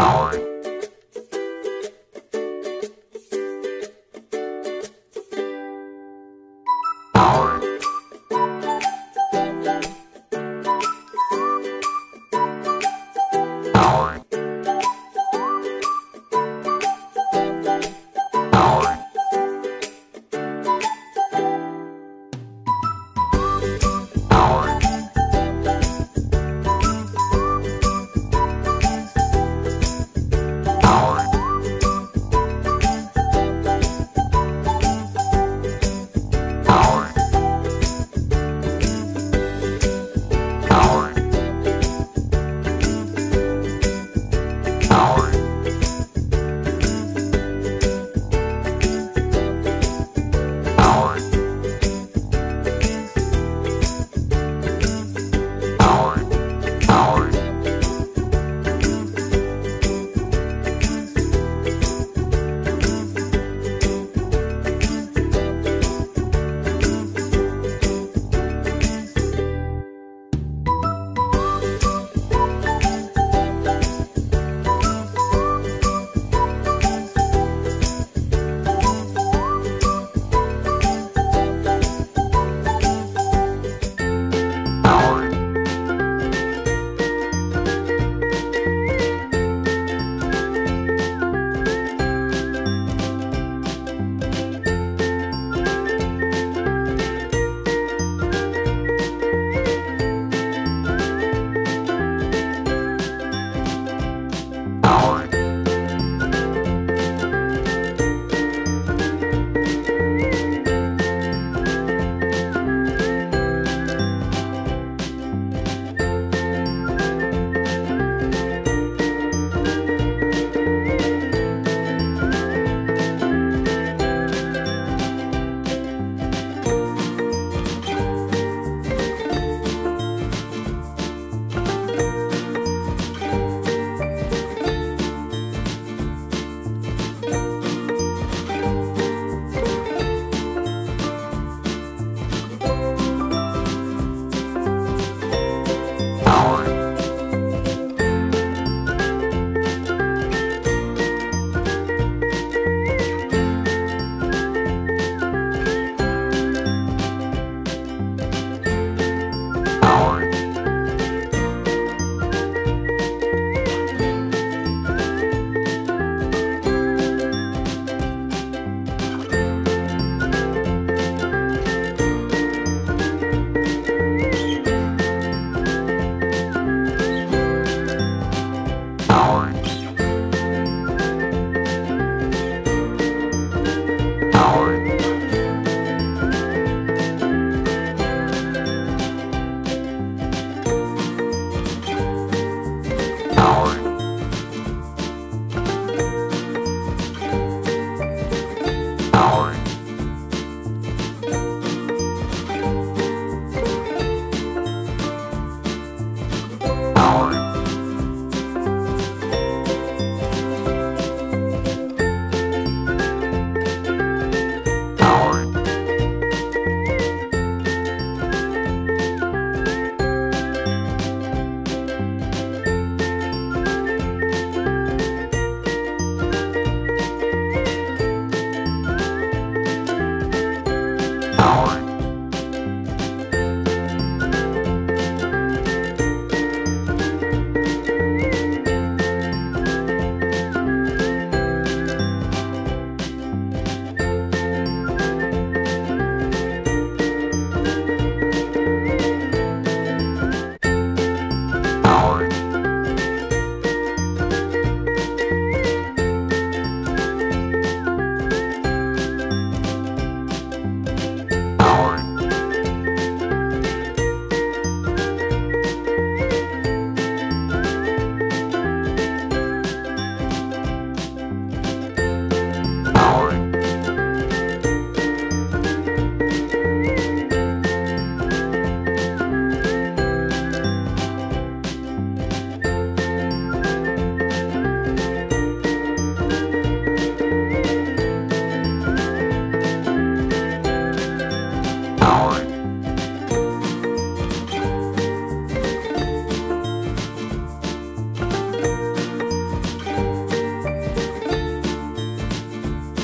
Bye.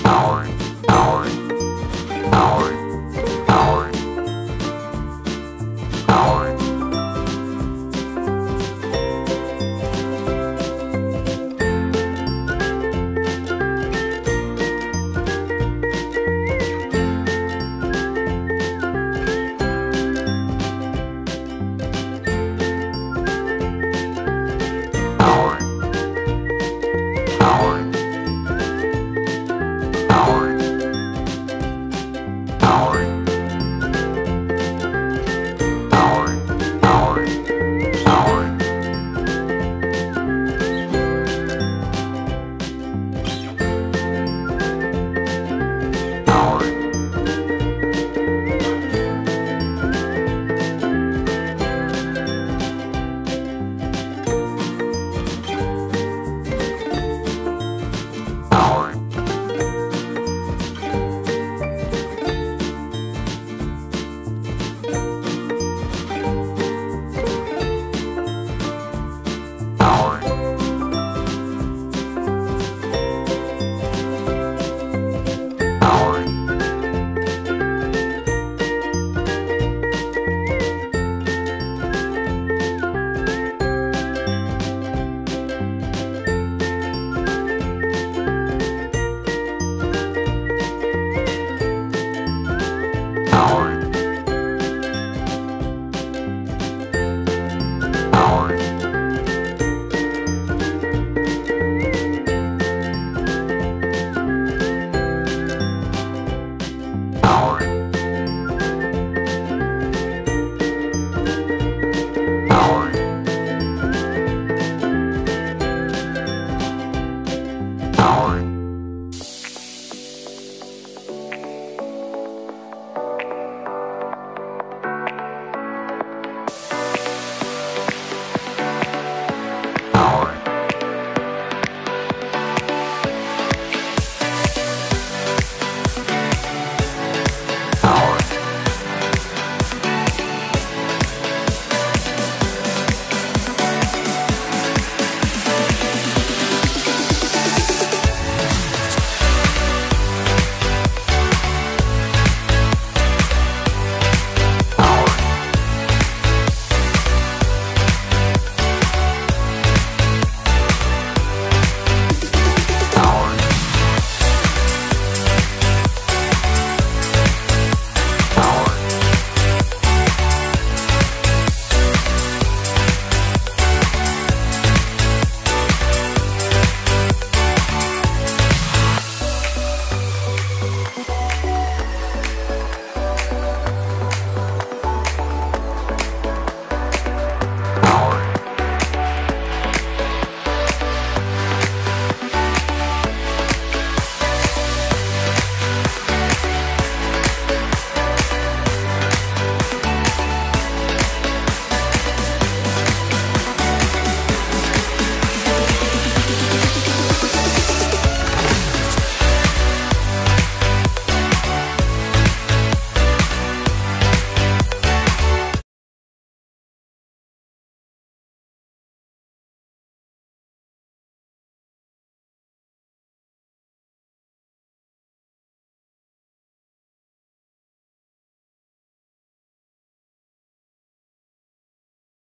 Bye.